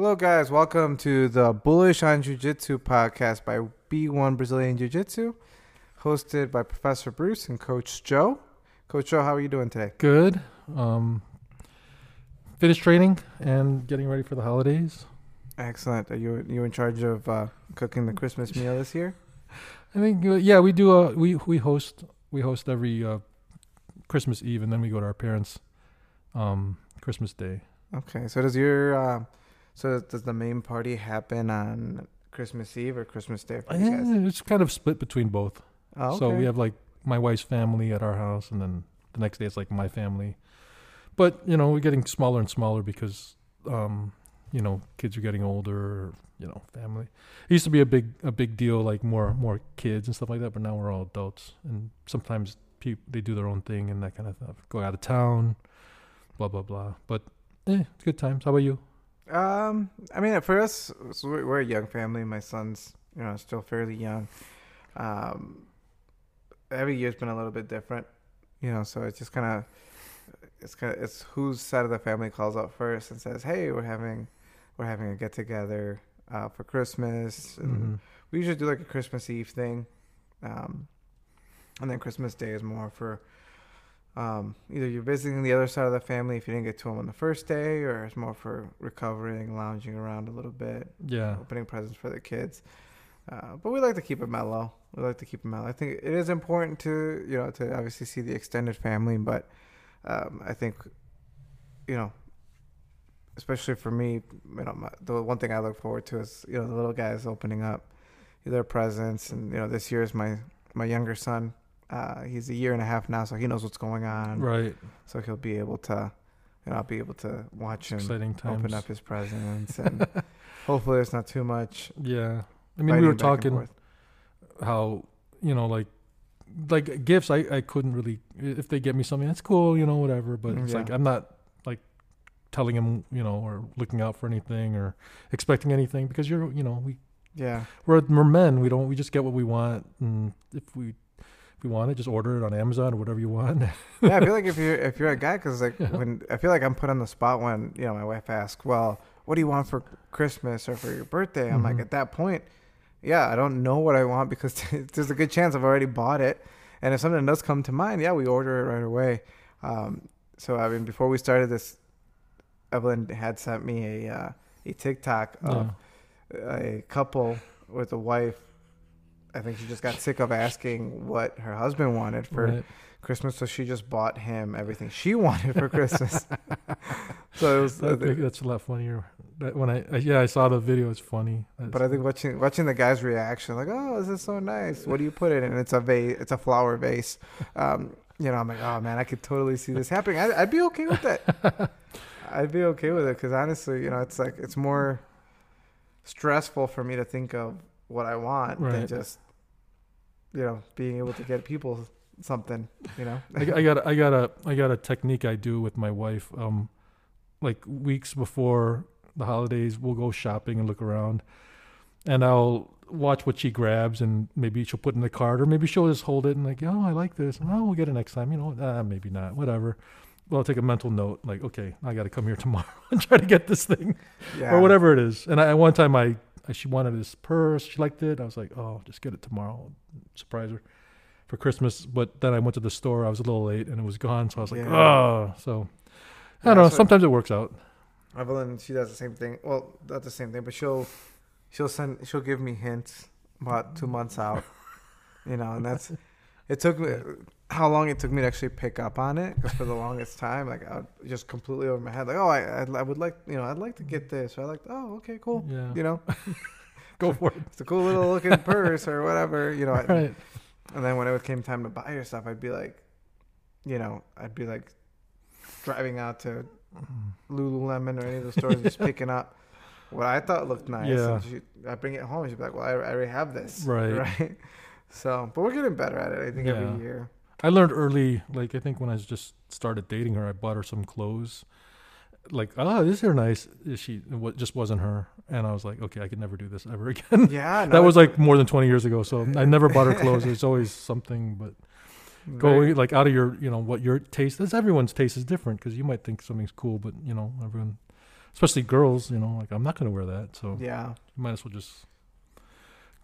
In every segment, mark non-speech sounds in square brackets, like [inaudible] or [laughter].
Hello, guys. Welcome to the Bullish on Jiu Jitsu podcast by B1 Brazilian Jiu Jitsu, hosted by Professor Bruce and Coach Joe. Coach Joe, how are you doing today? Good. Um, finished training and getting ready for the holidays. Excellent. Are you you in charge of uh, cooking the Christmas meal this year? [laughs] I think uh, yeah, we do. Uh, we we host we host every uh, Christmas Eve, and then we go to our parents' um, Christmas Day. Okay. So does your uh, so does the main party happen on Christmas Eve or Christmas Day for you guys? Yeah, it's kind of split between both. Oh, okay. So we have like my wife's family at our house, and then the next day it's like my family. But you know, we're getting smaller and smaller because um, you know kids are getting older. Or, you know, family. It used to be a big a big deal, like more more kids and stuff like that. But now we're all adults, and sometimes people they do their own thing and that kind of stuff. Go out of town, blah blah blah. But eh, it's good times. How about you? Um, I mean, for us, so we're a young family. My son's, you know, still fairly young. Um, every year's been a little bit different, you know. So it's just kind of, it's kind of, it's whose side of the family calls out first and says, "Hey, we're having, we're having a get together uh, for Christmas." And Mhm. we usually do like a Christmas Eve thing, um, and then Christmas Day is more for um, either you're visiting the other side of the family if you didn't get to them on the first day, or it's more for recovering, lounging around a little bit, Yeah. opening presents for the kids. Uh, but we like to keep it mellow. We like to keep it mellow. I think it is important to you know to obviously see the extended family, but um, I think you know, especially for me, you know, my, the one thing I look forward to is you know the little guys opening up their presents, and you know this year is my my younger son. Uh, he's a year and a half now, so he knows what's going on. Right. So he'll be able to, you know, I'll be able to watch him times. open up his presents, [laughs] and hopefully it's not too much. Yeah. I mean, we were talking how you know like like gifts I, I couldn't really if they get me something that's cool you know whatever but it's like i'm not like telling him, you know or looking out for anything or expecting anything because you're you know we Yeah, we're, we're men we don't we just get what we want and if we if you want it just order it on amazon or whatever you want [laughs] yeah. I feel like if you're if you're a guy, because like Yeah. when I feel like I'm put on the spot when you know my wife asks, "Well, what do you want for Christmas or for your birthday?" I'm like, Mhm. at that point, yeah, I don't know what I want because [laughs] there's a good chance I've already bought it, and if something does come to mind, yeah, we order it right away. Um, so I mean, before we started this, Evelyn had sent me a uh, a TikTok of Yeah. a couple with a wife. I think she just got sick of asking what her husband wanted for right. Christmas, so she just bought him everything she [laughs] wanted for Christmas. [laughs] so it was, I think that's a lot funnier that when I, yeah i saw the video it's funny but I think watching watching the guy's reaction, like, "Oh, this is so nice. What do you put it in?" It's a vase. It's a flower vase. Um, you know, I'm like, "Oh man, I could totally see this happening. I, I'd be okay with that. [laughs] I'd be okay with it because honestly, you know, it's like it's more stressful for me to think of what I want than just, you know, being able to get people something. You know, I, I got I got a I got a technique I do with my wife. Um, like weeks before the holidays, we'll go shopping and look around, and I'll watch what she grabs and maybe she'll put in the cart or maybe she'll just hold it and like, oh, I like this. Oh, we'll get it next time. You know, uh, maybe not. Whatever. Well, I'll take a mental note like, okay, I got to come here [laughs] tomorrow and try to get this thing yeah. or whatever it is. And I, at one time, I, She wanted this purse. She liked it. I was like, oh, just get it tomorrow. Surprise her for Christmas. But then I went to the store. I was a little late and it was gone. So I was like, Yeah. oh. So I Yeah, don't know. so- Sometimes it works out. Evelyn, she does the same thing. Well, not the same thing, but she'll she'll send she'll give me hints about two months out. You know, and that's it took me how long it took me to actually pick up on it because for the longest time, like I would just completely over my head, like oh I I would like you know I'd like to get this or I like oh okay cool Yeah. you know [laughs] Go for it. it's a cool little looking [laughs] purse or whatever you know I- right. and then when it came time to buy your stuff, I'd be like, you know, I'd be like driving out to Lululemon or any of the stores, just [laughs] picking up what I thought looked nice. Yeah. And she, I bring it home. She'd be like, "Well, I, I already have this." Right. Right. So, but we're getting better at it. I think Yeah. every year. I learned early, like I think when I just started dating her, I bought her some clothes. Like, oh, these are nice. She what just wasn't her, and I was like, okay, I could never do this ever [laughs] again. Yeah. No, that was like more than twenty years ago, so [laughs] I never bought her clothes. It's always something, but very- going like out of your, you know, what your taste is. Everyone's taste is different because you might think something's cool, but you know, everyone. especially girls. You know, like I'm not gonna wear that, so Yeah. you might as well just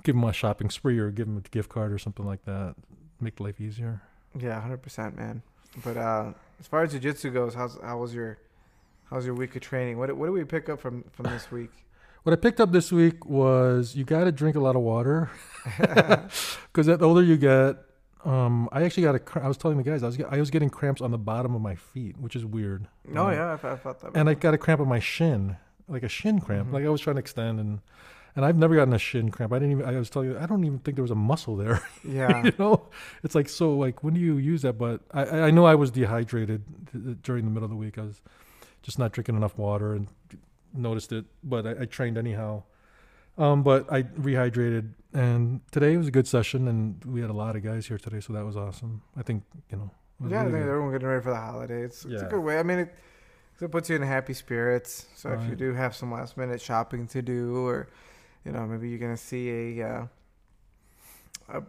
give them a shopping spree or give them a gift card or something like that. Make life easier. Yeah, hundred percent, man. But uh, as far as jiu-jitsu goes, how's how was your how was your week of training? What what did we pick up from from this week? [laughs] What I picked up this week was you got to drink a lot of water [laughs] [laughs] because the older you get, um, I actually got a. cr- I was telling the guys I was get- I was getting cramps on the bottom of my feet, which is weird. No, Um, yeah, I, I felt that. and I got a cramp on my shin, like a shin cramp. Mhm. Like I was trying to extend, and and I've never gotten a shin cramp. I didn't even. I was telling you, I don't even think there was a muscle there. [laughs] yeah, you know, it's like so. Like when do you use that? But I I know I was dehydrated during the middle of the week. I was just not drinking enough water and noticed it. But I, I trained anyhow. Um, but I rehydrated, and today was a good session, and we had a lot of guys here today, so that was awesome. I think you know. yeah. I think good. everyone getting ready for the holidays. It's, it's a good way. I mean, it, it puts you in happy spirits. So if you do have some last minute shopping to do, or you know, maybe you're gonna see a uh, a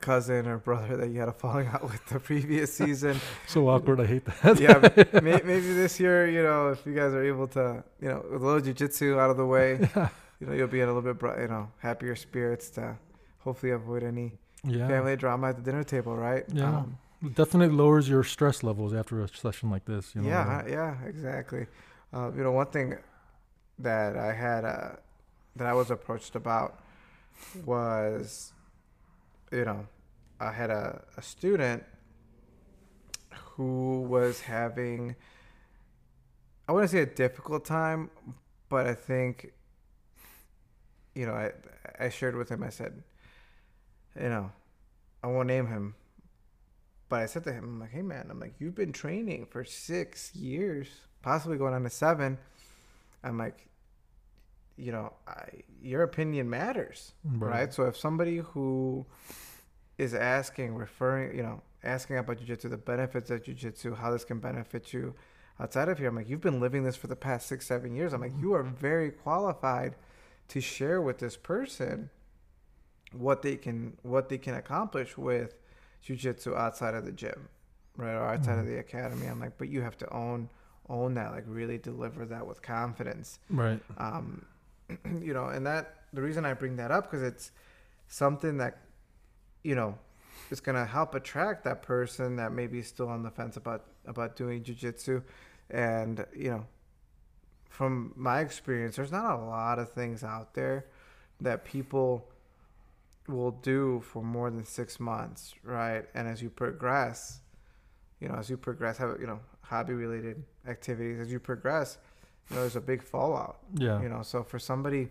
cousin or brother that you had a falling out with the previous season. [laughs] so awkward. I hate that. yeah, [laughs] may, maybe this year, you know, if you guys are able to, you know, with a little jujitsu out of the way, [laughs] you know, you'll be in a little bit, you know, happier spirits to hopefully avoid any yeah. family drama at the dinner table, right? Yeah. Um, Definitely lowers your stress levels after a session like this. You know, yeah, yeah, exactly. Uh, you know, one thing that I had uh, that I was approached about was, you know, I had a, a student who was having, I wouldn't say a difficult time, but I think, you know, I I shared with him. I said, you know, I won't name him, but I said to him, I'm like, hey man, I'm like, you've been training for six years, possibly going on to seven. I'm like, you know, I, your opinion matters, right. So if somebody who is asking, referring, you know, asking about jujitsu, the benefits of jujitsu, how this can benefit you outside of here, I'm like, you've been living this for the past six, seven years. I'm like, you are very qualified to share with this person what they can what they can accomplish with jujitsu outside of the gym, right, or outside of Mhm. the academy. I'm like, but you have to own own that, like really deliver that with confidence. Right. Um, [clears throat] you know, and that the reason I bring that up because it's something that you know is gonna help attract that person that maybe is still on the fence about about doing jujitsu, and you know, from my experience, there's not a lot of things out there that people will do for more than six months, right? And as you progress, you know, as you progress, have you know, hobby related activities, as you progress, you know, there's a big fallout Yeah. you know so for somebody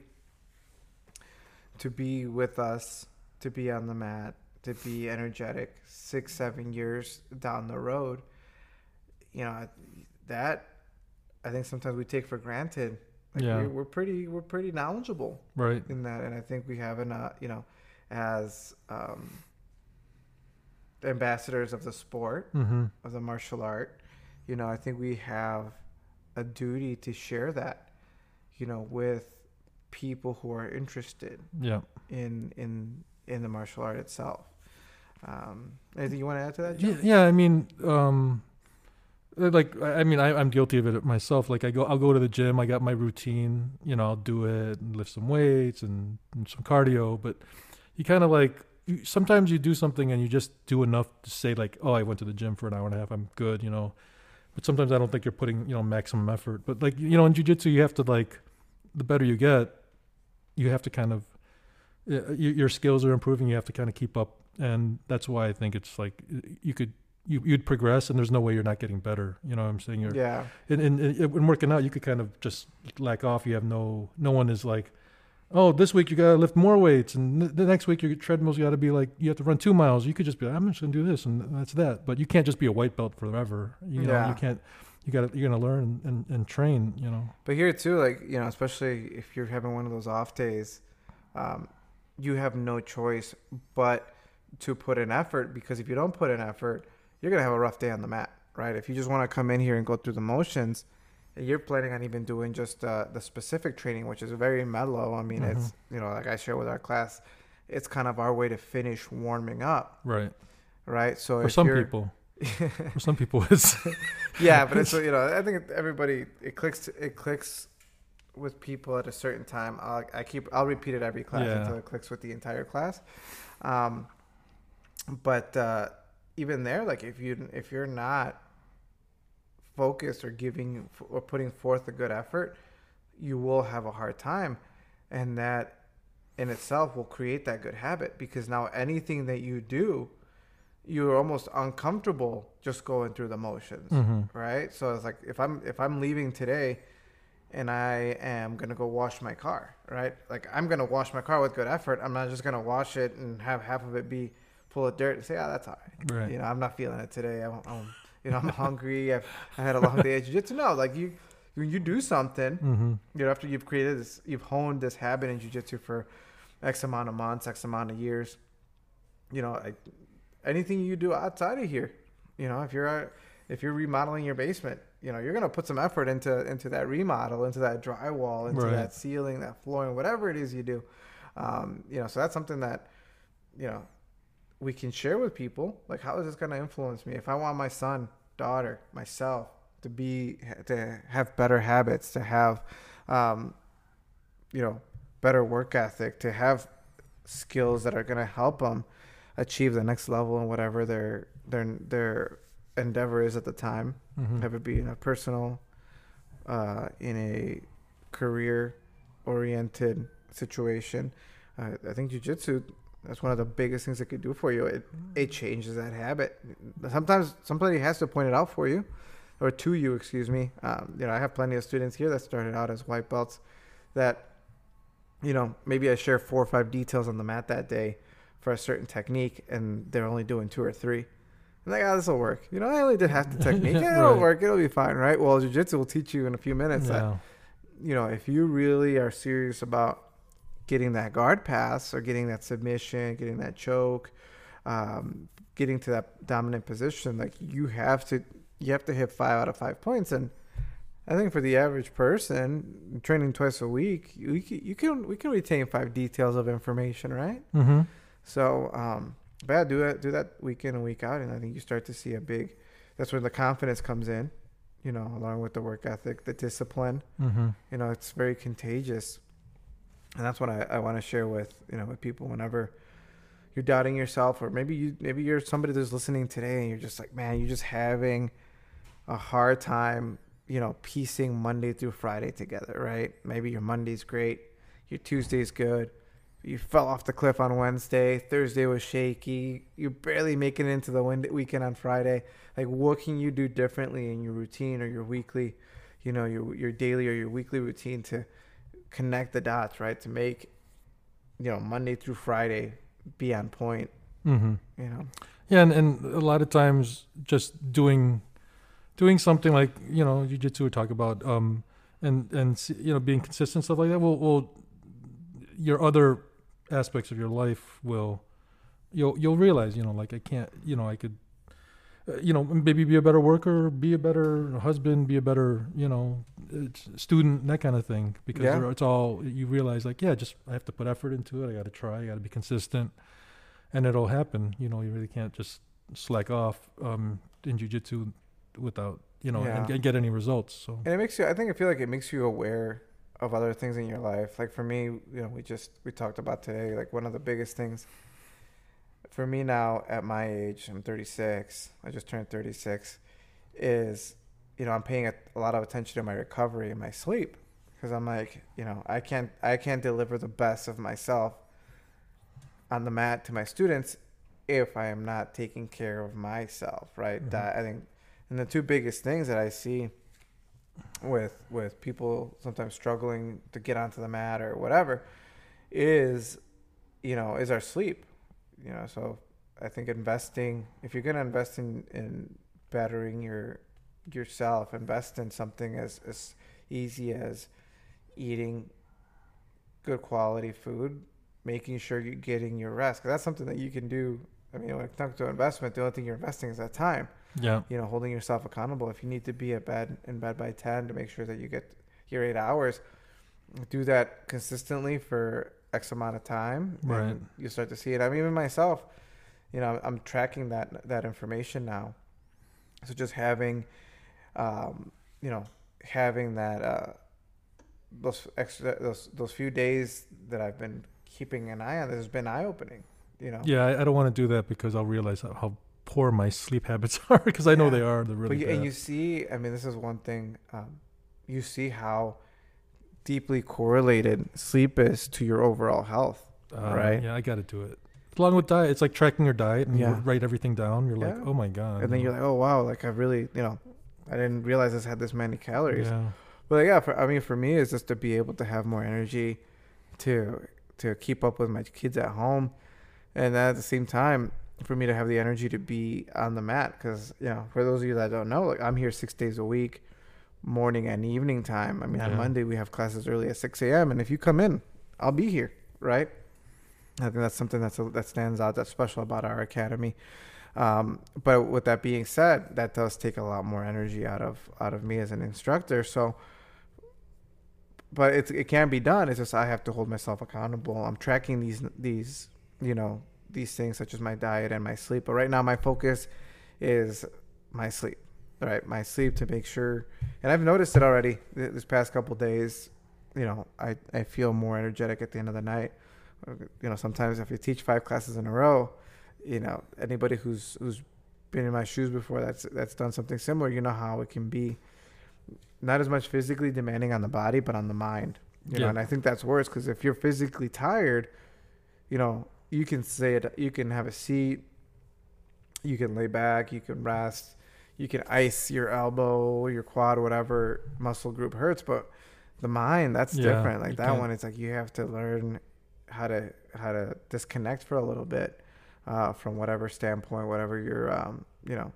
to be with us to be on the mat to be energetic six seven years down the road you know that i think sometimes we take for granted like Yeah. we're, we're pretty we're pretty knowledgeable Right. in that and i think we have an uh, you know as um ambassadors of the sport Mm-hmm. of the martial art, you know, I think we have a duty to share that, you know, with people who are interested Yeah. in in in the martial art itself. Um, anything you want to add to that? Yeah, Joe? yeah. I mean, um, uh, like I mean, I, I'm guilty of it myself. Like I go, I'll go to the gym. I got my routine. You know, I'll do it and lift some weights and, and some cardio. But you kind of like you, sometimes you do something and you just do enough to say like, oh, I went to the gym for an hour and a half. I'm good. You know. But sometimes I don't think you're putting you know maximum effort. But like you know, in jujitsu, you have to like, the better you get, you have to kind of, uh, your, your skills are improving. You have to kind of keep up and that's why I think it's like you could you you'd progress, and there's no way you're not getting better. You know what I'm saying? You're Yeah. and, and, and working out, you could kind of just lack off. You have no no one is like, oh, this week you gotta lift more weights, and the next week your treadmill's got to be like you have to run two miles. You could just be like, I'm just gonna do this, and that's that. But you can't just be a white belt forever. You know, Yeah. you can't. You got to you're gonna learn and, and train. You know. But here too, like you know, especially if you're having one of those off days, um, you have no choice but to put in effort because if you don't put in effort, you're gonna have a rough day on the mat, right? If you just want to come in here and go through the motions, you're planning on even doing just uh, the specific training, which is very mellow. I mean, it's you know, like I share with our class, it's kind of our way to finish warming up, Right. right? So For some people. [laughs] For some people, it's [laughs] yeah, but it's [laughs] you know I think everybody it clicks it clicks with people at a certain time. I'll, I keep I'll repeat it every class Yeah. until it clicks with the entire class. Um, but uh, even there, like if you if you're not focused or giving or putting forth a good effort, you will have a hard time, and that in itself will create that good habit because now anything that you do, you're almost uncomfortable just going through the motions Mm-hmm. right? So it's like if I'm if I'm leaving today and I am gonna go wash my car, right? Like I'm gonna wash my car with good effort. I'm not just gonna wash it and have half of it be full of dirt and say, "Oh, that's all right." Right. You know, I'm not feeling it today. I'm, I'm you know, I'm hungry. I've, I had a long day at jiu-jitsu. No, like you, when you do something, Mm-hmm. you know, after you've created this, you've honed this habit in jiu-jitsu for X amount of months, X amount of years. You know, I, anything you do outside of here, you know, if you're uh, if you're remodeling your basement, you know, you're gonna put some effort into into that remodel, into that drywall, into Right. that ceiling, that flooring, whatever it is you do. Um, you know, so that's something that, you know, we can share with people. Like, how is this gonna influence me? If I want my son, daughter, myself to be to have better habits, to have, um, you know, better work ethic, to have skills that are gonna help them achieve the next level in whatever their their their endeavor is at the time Mm-hmm. have it be in a personal uh, in a career oriented situation uh, i think jiu-jitsu that's one of the biggest things it could do for you it it changes that habit sometimes somebody has to point it out for you or to you excuse me um, you know i have plenty of students here that started out as white belts that you know maybe i share four or five details on the mat that day for a certain technique and they're only doing two or three I'm like, oh, this will work. You know, I only did half the [laughs] technique. Yeah, it'll Right. work. It'll be fine, right? Well, jujitsu will teach you in a few minutes that, you know, if you really are serious about getting that guard pass or getting that submission, getting that choke, um, getting to that dominant position, like you have to, you have to hit five out of five points. And I think for the average person training twice a week, you, can- you can, we can retain five details of information, right? Mm-hmm. So, um, but yeah, do it, do that week in and week out, and I think you start to see a big. That's where the confidence comes in, you know, along with the work ethic, the discipline. Mm-hmm. You know, it's very contagious, and that's what I, I want to share with you know with people whenever you're doubting yourself, or maybe you maybe you're somebody that's listening today and you're just like, man, you're just having a hard time, you know, piecing Monday through Friday together, right? Maybe your Monday's great, your Tuesday's good, you fell off the cliff on Wednesday. Thursday was shaky. You're barely making it into the weekend on Friday. Like, what can you do differently in your routine or your weekly, you know, your your daily or your weekly routine to connect the dots, right? To make, you know, Monday through Friday be on point. Mm-hmm. You know, Yeah, and, and a lot of times just doing doing something like you know jujitsu we talk about um and and you know being consistent stuff like that will will your other aspects of your life will you'll you'll realize you know like I can't you know I could you know maybe be a better worker be a better husband be a better you know student that kind of thing because Yeah. it's all you realize like yeah just I have to put effort into it I got to try I got to be consistent and it'll happen you know you really can't just slack off um in jiu-jitsu without you know and, and get any results so and it makes you. I think I feel like it makes you aware of other things in your life. Like for me, you know, we just we talked about today. Like one of the biggest things for me now at my age, I'm 36. I just turned 36. Is you know I'm paying a, a lot of attention to my recovery and my sleep because I'm like you know I can't I can't deliver the best of myself on the mat to my students if I am not taking care of myself. Right. Mhm. That I think and the two biggest things that I see with with people sometimes struggling to get onto the mat or whatever is you know is our sleep you know so i think investing if you're going to invest in in bettering your yourself invest in something as as easy as eating good quality food making sure you're getting your rest 'Cause that's something that you can do i mean when it comes to investment the only thing you're investing is that time yeah you know, holding yourself accountable. If you need to be at bed in bed by ten to make sure that you get your eight hours, do that consistently for X amount of time, Right. you start to see it. I mean, even myself, you know, I'm tracking that that information now. So just having, um, you know, having that uh, those extra those those few days that I've been keeping an eye on, this has been eye opening. You know. Yeah, I, I don't want to do that because I'll realize how, poor my sleep habits [laughs] are because I know Yeah. they are. They're really but you, bad. and you see, I mean, this is one thing. Um, you see how deeply correlated sleep is to your overall health. Uh, right? Yeah, I got to do it. Along with diet, it's like tracking your diet and Yeah. you write everything down. You're like, oh my god. and then you're like, oh wow, like I really, you know, I didn't realize this had this many calories. yeah, But yeah, for, I mean, for me, it's just to be able to have more energy to to keep up with my kids at home, and at the same time, for me to have the energy to be on the mat. Because you know, for those of you that don't know, like I'm here six days a week, morning and evening time. I mean, on Monday we have classes early at six a.m. And if you come in, I'll be here, right? I think that's something that's that stands out, that's special about our academy. Um, but with that being said, that does take a lot more energy out of out of me as an instructor. So, but it's it can be done. It's just I have to hold myself accountable. I'm tracking these these you know these things such as my diet and my sleep. But right now, my focus is my sleep. Right, my sleep to make sure. And I've noticed it already this past couple days. You know, I I feel more energetic at the end of the night. You know, sometimes if you teach five classes in a row, you know anybody who's who's been in my shoes before that's that's done something similar you know how it can be not as much physically demanding on the body but on the mind you know and i think that's worse because if you're physically tired you know you can say it you can have a seat you can lay back you can rest you can ice your elbow your quad whatever muscle group hurts but the mind that's Yeah, different like that can't- one it's like you have to learn how to how to disconnect for a little bit uh, from whatever standpoint, whatever you're, um, you know,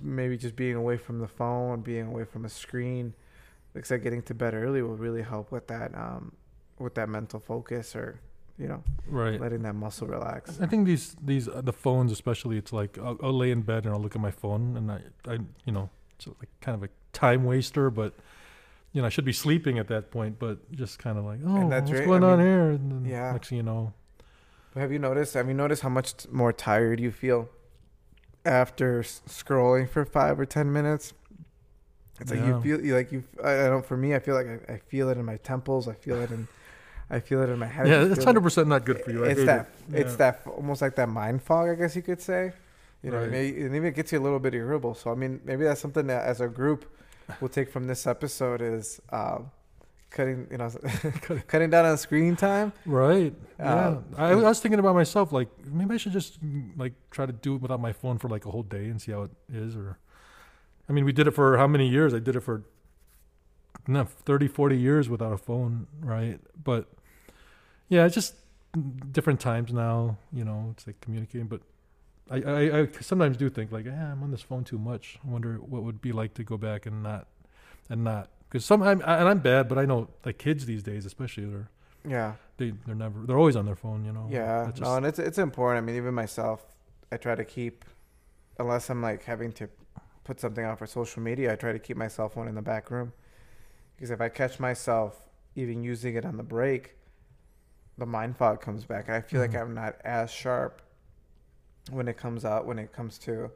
maybe just being away from the phone, being away from a screen. Looks like getting to bed early will really help with that, um, with that mental focus, or you know, right. letting that muscle relax. I think these these uh, the phones especially. It's like I'll, I'll lay in bed and I'll look at my phone and I I you know it's like kind of a time waster, but you know I should be sleeping at that point, but just kind of like oh what's right, going I on mean, here? And yeah. next thing you know, But have you noticed? Have you noticed how much t- more tired you feel after s- scrolling for five or ten minutes? It's like you feel you like you. I I don't. For me, I feel like I, I feel it in my temples. I feel it in. I feel it in my head. Yeah, it's hundred percent not good for you. I It's that. it. It's that almost like that mind fog, I guess you could say. You know, Right. maybe it gets you a little bit irritable. So I mean, maybe that's something that as a group we'll take from this episode is um, cutting. You know, [laughs] [laughs] cutting down on screen time. Right. Yeah. Um, I, I was thinking about myself, like maybe I should just like try to do it without my phone for like a whole day and see how it is. Or, I mean, we did it for how many years? I did it for no, 30, 40 years without a phone, right? But yeah, it's just different times now. You know, it's like communicating. But I, I, I sometimes do think like, yeah, I'm on this phone too much. I wonder what would be like to go back and not, and not. Because some, I'm, and I'm bad, but I know like kids these days, especially, they're Yeah. they they're never they're always on their phone you know Yeah, That's no, and it's it's important. I mean, even myself, I try to keep, unless I'm like having to put something out for social media, I try to keep my cell phone in the back room, because if I catch myself even using it on the break, the mind fog comes back, and I feel Mhm. like I'm not as sharp when it comes out when it comes to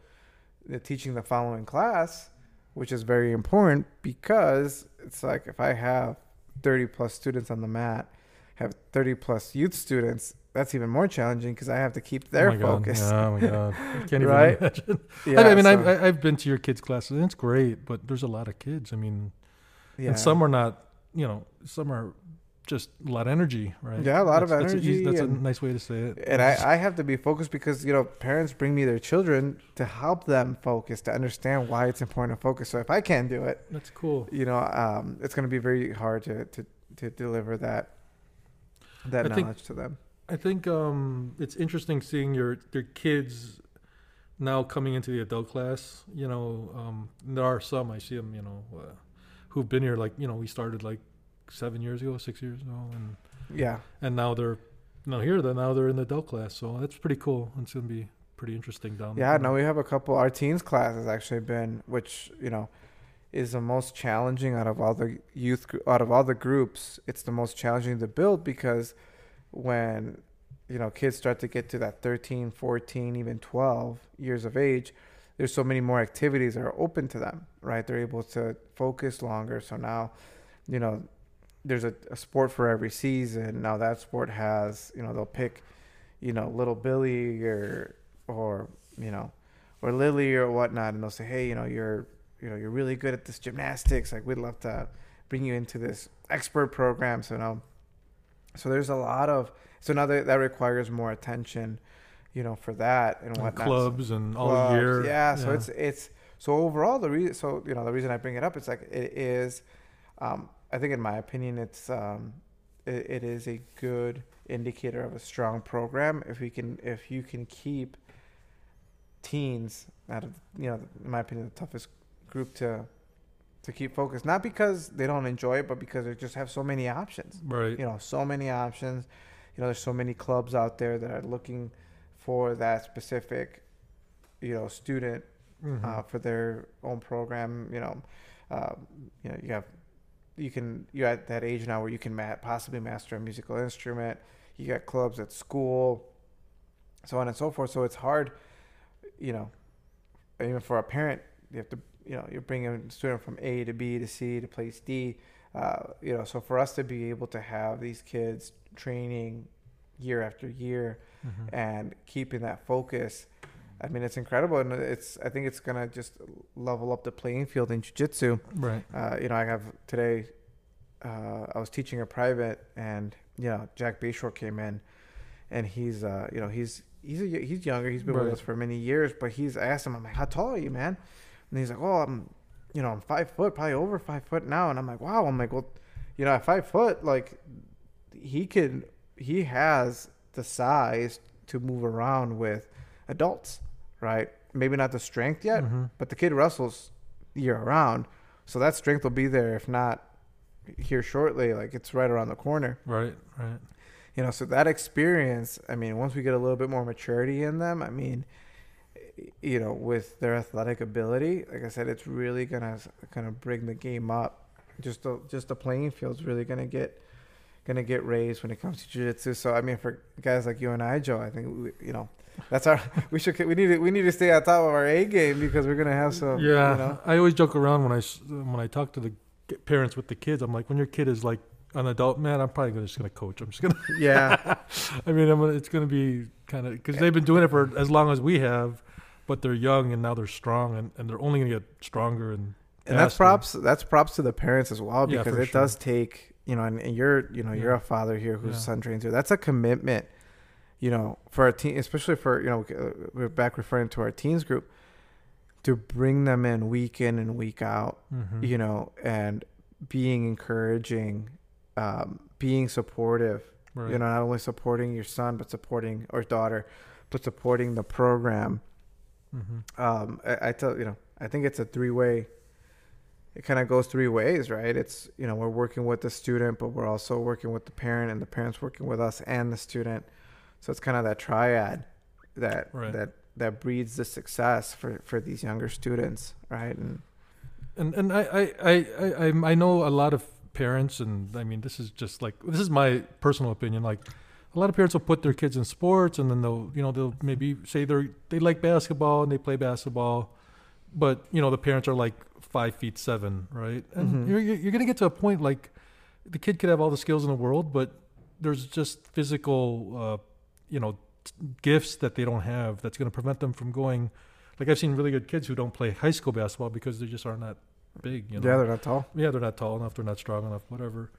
the teaching the following class, which is very important because it's like if I have 30 plus students on the mat have 30 plus youth students, that's even more challenging because I have to keep their oh my God. focus. Yeah, oh my god [laughs] I can't even Right? imagine [laughs] Yeah, I, I mean so- I've, I've been to your kids classes and it's great but there's a lot of kids I mean yeah. and some are not you know some are just a lot of energy right Yeah, a lot of That's- that's a easy- energy that's a, nice way to say it and I, I have to be focused because you know parents bring me their children to help them focus to understand why it's important to focus. So if I can't do it, that's cool you know, um, it's going to be very hard to, to, to deliver that that I think- knowledge to them. I think um, it's interesting seeing your your kids now coming into the adult class. You know, um, there are some I see them. You know, uh, who've been here like you know we started like seven years ago, six years ago, and Yeah, and now they're now here. Then now they're in the adult class. So that's pretty cool. It's gonna be pretty interesting down. There. Yeah. the No, we have a couple. Our teens class has actually been, which you know, is the most challenging out of all the youth out of all the groups. It's the most challenging to build because when you know kids start to get to that 13 14 even 12 years of age there's so many more activities that are open to them right they're able to focus longer so now you know there's a, a sport for every season. Now that sport has, you know, they'll pick, you know, little Billy or or you know, or Lily or whatnot, and they'll say, hey, you know, you're you know you're really good at this gymnastics. Like we'd love to bring you into this expert program. So now, so there's a lot of so now that that requires more attention, you know, for that and And whatnot. clubs and all Clubs, year. Yeah, so it's it's so overall the reason so you know the reason I bring it up it's like it is um, I think in my opinion it's um, it, it is a good indicator of a strong program if we can if you can keep teens out of you know in my opinion the toughest group to to keep focused not because they don't enjoy it but because they just have so many options right. you know so many options you know there's so many clubs out there that are looking for that specific you know student Mhm. uh, for their own program you know um, you know you have you can you're at that age now where you can ma- possibly master a musical instrument you got clubs at school so on and so forth so it's hard you know even for a parent you have to you know you're bringing a student from a to b to c to place d uh, you know so for us to be able to have these kids training year after year Mhm. and keeping that focus i mean it's incredible and it's i think it's gonna just level up the playing field in jiu-jitsu Right. uh, you know i have today uh, i was teaching a private and you know jack bayshore came in and he's uh, you know he's he's a, he's younger he's been Right. with us for many years but he's I asked him i'm like how tall are you man and he's like oh i'm you know i'm five foot probably over five foot now and i'm like wow i'm like well you know at five foot like he can he has the size to move around with adults right maybe not the strength yet Mhm. but the kid wrestles year round so that strength will be there if not here shortly like it's right around the corner Right. Right. you know so that experience i mean once we get a little bit more maturity in them i mean you know with their athletic ability like i said it's really gonna kind of bring the game up just the just the playing field's really gonna get gonna get raised when it comes to jiu-jitsu so i mean for guys like you and i joe i think we, you know that's our we should we need to we need to stay on top of our a game because we're gonna have some yeah. you know I always joke around when I when I talk to the parents with the kids. I'm like, when your kid is like an adult man, I'm probably gonna, just gonna coach. I'm just gonna. [laughs] yeah I mean, I'm gonna, it's gonna be kind of because they've been doing it for as long as we have, but they're young and now they're strong and, and they're only gonna get stronger and. and that's props that's props to the parents as well because for it does take you know and, and you're you know you're a father here whose Yeah. son trains here that's a commitment you know for a team, especially for you know uh, we're back referring to our teens group to bring them in week in and week out Mhm. you know and being encouraging um, being supportive Right. you know not only supporting your son but supporting or daughter but supporting the program Mhm. um, I, I tell you know, I think it's a three way. It kind of goes three ways, right? It's you know we're working with the student, but we're also working with the parent, and the parents working with us and the student. So it's kind of that triad that Right. that that breeds the success for for these younger students, right? And and and I I, I I I know a lot of parents, and I mean this is just like this is my personal opinion. Like a lot of parents will put their kids in sports, and then they'll you know they'll maybe say they're they like basketball and they play basketball, but you know the parents are like five feet seven, right? And Mhm. you're you're you're gonna get to a point like the kid could have all the skills in the world, but there's just physical, uh, you know, gifts that they don't have that's going to prevent them from going. Like I've seen really good kids who don't play high school basketball because they just aren't that big. You know? yeah, they're not tall. yeah, they're not tall enough, they're not strong enough, whatever.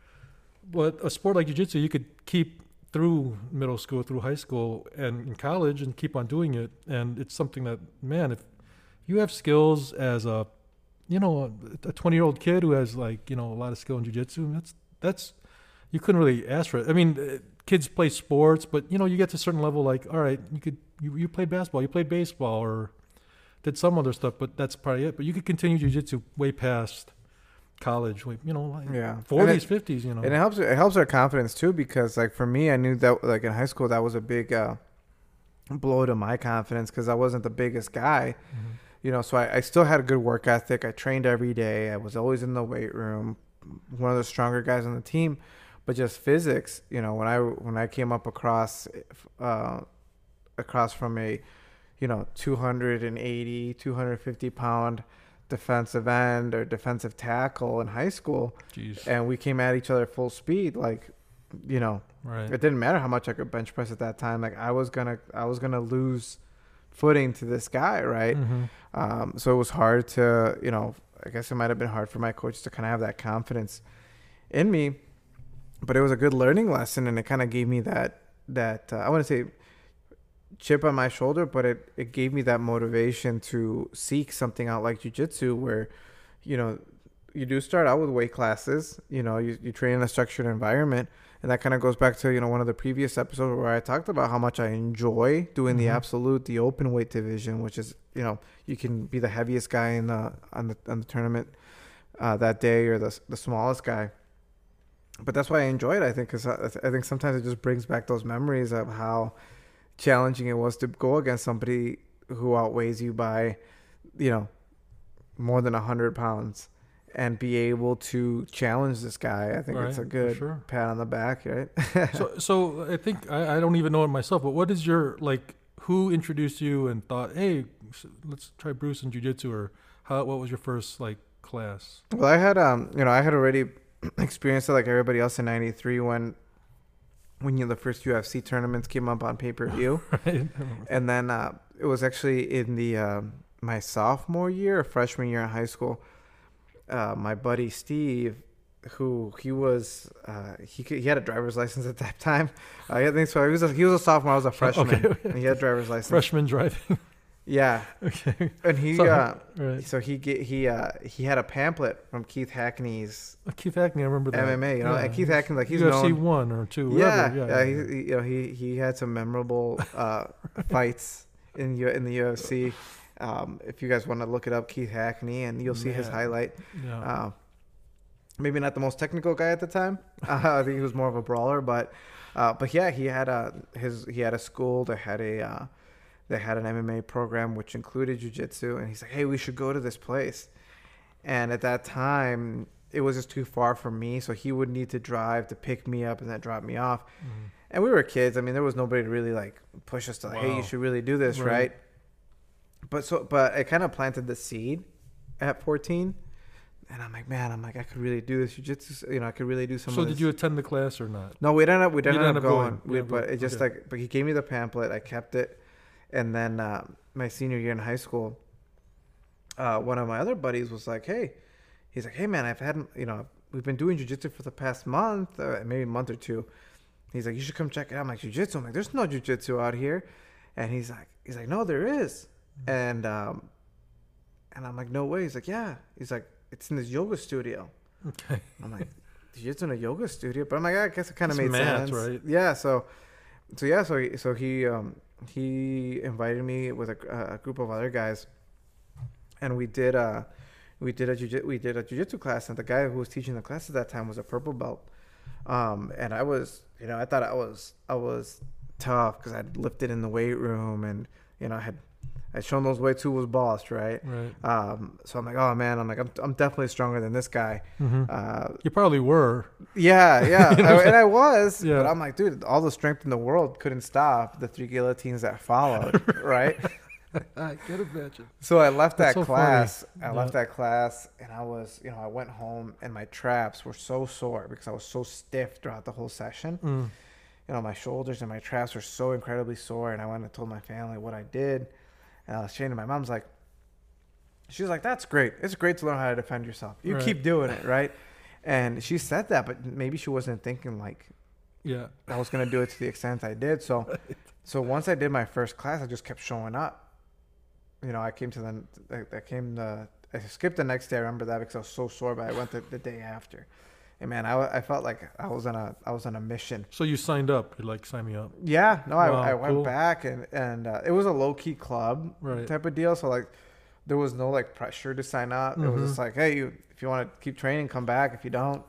But a sport like jiu-jitsu, you could keep through middle school, through high school, and in college, and keep on doing it. And it's something that, man, if you have skills as a, you know, a twenty-year-old kid who has like, you know, a lot of skill in jiu-jitsu, that's that's you couldn't really ask for it. I mean, kids play sports, but you know, you get to a certain level, like, all right, you could you, you played basketball, you played baseball, or did some other stuff, but that's probably it. But you could continue jiu-jitsu way past college, way, you know, like Yeah, forties, fifties, you know. and it helps it helps our confidence too because like for me i knew that like in high school that was a big uh blow to my confidence because i wasn't the biggest guy Mhm. you know so I, I still had a good work ethic i trained every day i was always in the weight room one of the stronger guys on the team but just physics you know when i when i came up across uh across from a you know 280 250 pound defensive end or defensive tackle in high school, Jeez. and we came at each other full speed. Like, you know, Right. it didn't matter how much I could bench press at that time. Like, I was gonna, I was gonna lose footing to this guy, right? Mhm. Um, so it was hard to, you know, I guess it might have been hard for my coach to kind of have that confidence in me, but it was a good learning lesson, and it kind of gave me that that uh, I want to say chip on my shoulder, but it it gave me that motivation to seek something out like jujitsu, where, you know, you do start out with weight classes, you know, you, you train in a structured environment. And that kind of goes back to, you know, one of the previous episodes where I talked about how much I enjoy doing the Mhm. absolute, the open weight division, which is, you know, you can be the heaviest guy in the on the on the tournament uh, that day or the the smallest guy. But that's why I enjoy it. I think because I, I think sometimes it just brings back those memories of how challenging it was to go against somebody who outweighs you by, you know, more than a hundred pounds, and be able to challenge this guy. I think it's a good sure. pat on the back, right? so so I think I, I don't even know it myself, but what is your like? Who introduced you and thought, hey, let's try Brazilian Jiu Jitsu, or how? What was your first like class? Well, I had um, you know, I had already [clears throat] experienced it like everybody else in '93 when when you know, the first UFC tournaments came up on pay per view, [laughs] Right? and then uh, it was actually in the um, my sophomore year, or freshman year in high school. Uh, my buddy Steve, who he was, uh, he could, he had a driver's license at that time. Uh, [laughs] I think so. He was a, he was a sophomore. I was a [laughs] freshman. okay. And he had a driver's license. Freshman driving. Yeah, okay. and he So- uh, Right. so he get, he uh, he had a pamphlet from Keith Hackney's Keith Hackney, I remember that. MMA, you know, and Keith Hackney, like he's UFC known. one or two. Yeah, whatever. yeah, he, he- you know, he he had some memorable uh, [laughs] fights in in the UFC. Um, if you guys want to look it up, Keith Hackney, and you'll see his highlight. yeah. Uh, maybe not the most technical guy at the time. Uh, [laughs] I think he was more of a brawler, but uh, but yeah, he had a his he had a school that had a uh, that had an MMA program which included jujitsu, and he's like, hey, we should go to this place. And at that time, it was just too far for me, so he would need to drive to pick me up and then drop me off. Mhm. And we were kids. I mean, there was nobody to really like push us to like, hey, you should really do this, Right. right? But so, but it kind of planted the seed at 14, and I'm like, man, I'm like, I could really do this jujitsu. You know, I could really do some. So did you attend the class or not? No, we didn't. We didn't, end up going. going. We, Yeah, but but- it just okay. like, but he gave me the pamphlet. I kept it, and then uh, my senior year in high school, uh, one of my other buddies was like, "Hey," he's like, "Hey, man, I've had you know, we've been doing jujitsu for the past month, uh, maybe a month or two. He's like, "You should come check it out." I'm like, "Jujitsu?" I'm like, "There's no jujitsu out here," and he's like, "He's like, no, there is," and um, and I'm like, "No way." He's like, "Yeah." He's like, "It's in this yoga studio." Okay. I'm like, jiu-jitsu in a yoga studio, but I'm like, I guess it kind of made math, sense, right? Yeah. So, so yeah. So so he um he invited me with a, a group of other guys, and we did a we did a jiu we did a jujitsu class, and the guy who was teaching the class at that time was a purple belt, um and I was you know I thought I was I was tough because I'd lifted in the weight room and you know I had Shown those weights who was boss right. Right. Um, so I'm like, oh man, I'm like, I'm, I'm definitely stronger than this guy. hmm Uh, you probably were. yeah, yeah, [laughs] You know? I- and I was, Yeah. but I'm like, dude, all the strength in the world couldn't stop the three guillotines that followed, [laughs] right? I get imagine. So I left that That's so funny. class. I Yeah. left that class, and I was, you know, I went home, and my traps were so sore because I was so stiff throughout the whole session. Mm. You know, my shoulders and my traps were so incredibly sore, and I went and told my family what I did, Uh, and I was saying to my mom's like, she was like, "That's great. It's great to learn how to defend yourself. You Right. keep doing it, right?" And she said that, but maybe she wasn't thinking like Yeah. I was gonna do it to the extent I did. So, [laughs] so once I did my first class, I just kept showing up. You know, I came to the, I, I came the, I skipped the next day. I remember that because I was so sore, but I went the, the day after. And man, I, I felt like I was on a, I was on a mission. So you signed up. You're like, sign me up. Yeah, no, Wow, I, I went cool. back and and uh, it was a low key club Right. type of deal. So like, there was no like pressure to sign up. It was Mhm. just like, hey, you if you want to keep training, come back. If you don't,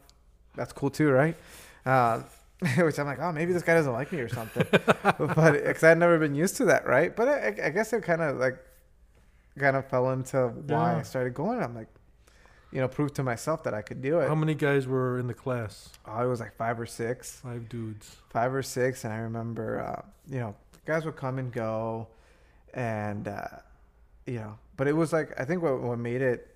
that's cool too, right? Uh, [laughs] which I'm like, oh, maybe this guy doesn't like me or something. [laughs] [laughs] but because I'd never been used to that, right? But I, I guess it kind of like kind of fell into why Yeah. I started going. I'm like, you know, prove to myself that I could do it. How many guys were in the class? Oh, it was like five or six Five dudes. five or six, and I remember, uh, you know, guys would come and go, and uh, you know, but it was like I think what what made it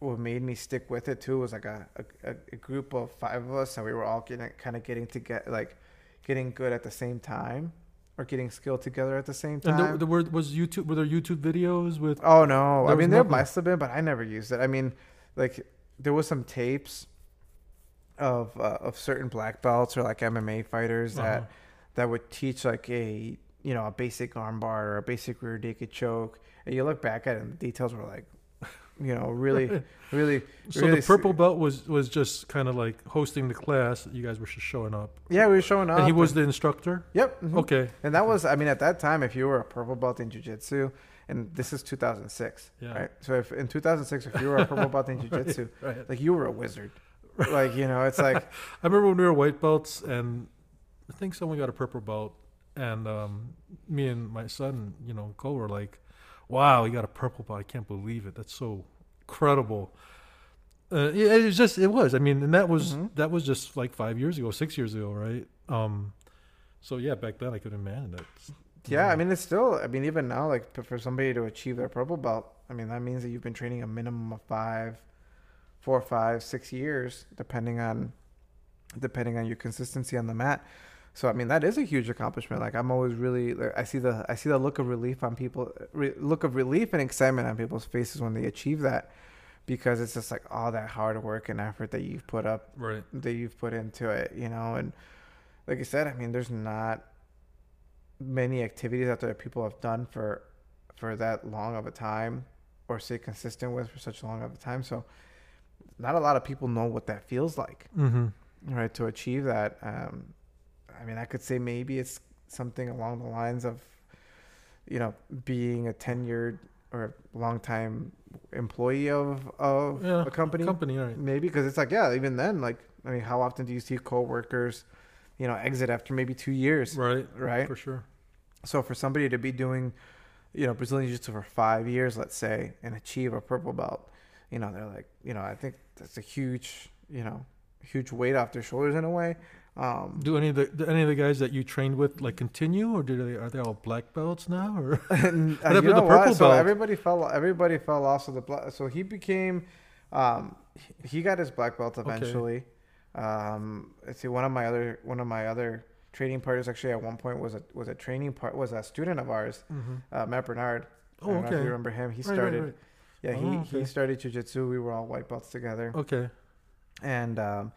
what made me stick with it too was like a, a, a group of five of us and we were all getting kind of getting to get like getting good at the same time or getting skilled together at the same time. And there, there were was YouTube were there YouTube videos with Oh no! I mean, there must have been, but I never used it. I mean, like there was some tapes of uh, of certain black belts or like MMA fighters that Uh-huh. that would teach like a you know a basic armbar or a basic rear naked choke, and you look back at it, and the details were like, [laughs] you know, really, [laughs] really, So really the purple belt was was just kind of like hosting the class. You guys were just showing up, Yeah, we were showing up, and he was the instructor. Yep. mhm. Okay, And that was, I mean, at that time, if you were a purple belt in jiu-jitsu, and this is 2006, Yeah. right? So if in 2006, if you were a [laughs] purple belt in jiu-jitsu, right. like you were a wizard. Like you know, it's like [laughs] I remember when we were white belts, and I think someone got a purple belt, and um, me and my son, you know, Cole were like, "Wow, he got a purple belt! I can't believe it. That's so incredible." Uh, yeah, it was just, it was. I mean, and that was Mhm. that was just like five years ago, six years ago, right? Um, so yeah, back then I couldn't imagine that. Yeah. I mm-hmm. mean, it's still. I mean, even now, like for somebody to achieve their purple belt, I mean, that means that you've been training a minimum of five, four, five, six years, depending on, depending on your consistency on the mat. So I mean, that is a huge accomplishment. Like I'm always really, like, I see the, I see the look of relief on people, re, look of relief and excitement on people's faces when they achieve that, because it's just like all that hard work and effort that you've put up right. that you've put into it, you know, and like I said, I mean, there's not many activities out there that people have done for for that long of a time or stay consistent with for such a long of a time. So not a lot of people know what that feels like, Mm-hmm. right? To achieve that. Um, I mean, I could say maybe it's something along the lines of, you know, being a tenured or long time employee of, of Yeah, a company Company, right? maybe because it's like yeah even then like i mean how often do you see coworkers you know exit after maybe two years Right. right For sure. So for somebody to be doing you know brazilian jiu-jitsu for five years let's say and achieve a purple belt you know they're like you know i think that's a huge you know huge weight off their shoulders in a way um Do any of the do any of the guys that you trained with like continue, or do they are they all black belts now? Or [laughs] and, [laughs] uh, you know what? So belt? everybody fell. Everybody fell off. So the bla- so he became, um, he- got his black belt Okay. eventually. Um, let's see. One of my other one of my other training partners actually at one point was a was a training part was a student of ours, uh, Matt Bernard. I oh, don't know if okay. you remember him. He Right, right, started. right. Yeah, he Oh, he okay. started jujitsu. We were all white belts together, Okay. and um,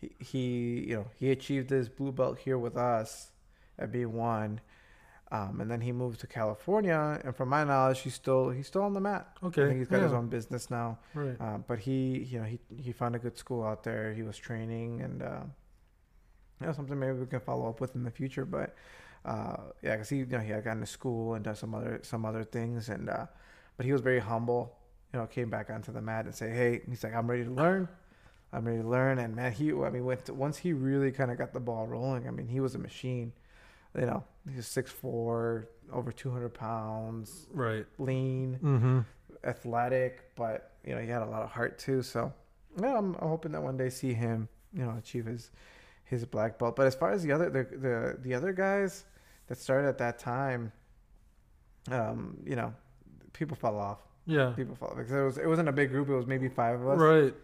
he, he you know he achieved his blue belt here with us at B1. Um, and then he moved to California, and from my knowledge, he's still he's still on the mat. Okay, I think he's got his own business now. Right. Uh, but he, you know, he he found a good school out there. He was training, and uh, you know, something maybe we can follow up with in the future. But uh, yeah, because he, you know, he had gotten to school and done some other some other things, and uh, but he was very humble. You know, came back onto the mat and say, "Hey," he's like, "I'm ready to learn. I'm ready to learn." And man, he, I mean, went once he really kind of got the ball rolling. I mean, he was a machine. You know, he was six four, over two hundred pounds, Right. lean Mm-hmm. athletic, but you know he had a lot of heart too. So yeah, I'm hoping that one day see him, you know, achieve his his black belt. But as far as the other the the, the other guys that started at that time, um, you know, people fell off. Yeah. People fell off because it was it wasn't a big group. It was maybe five of us, Right.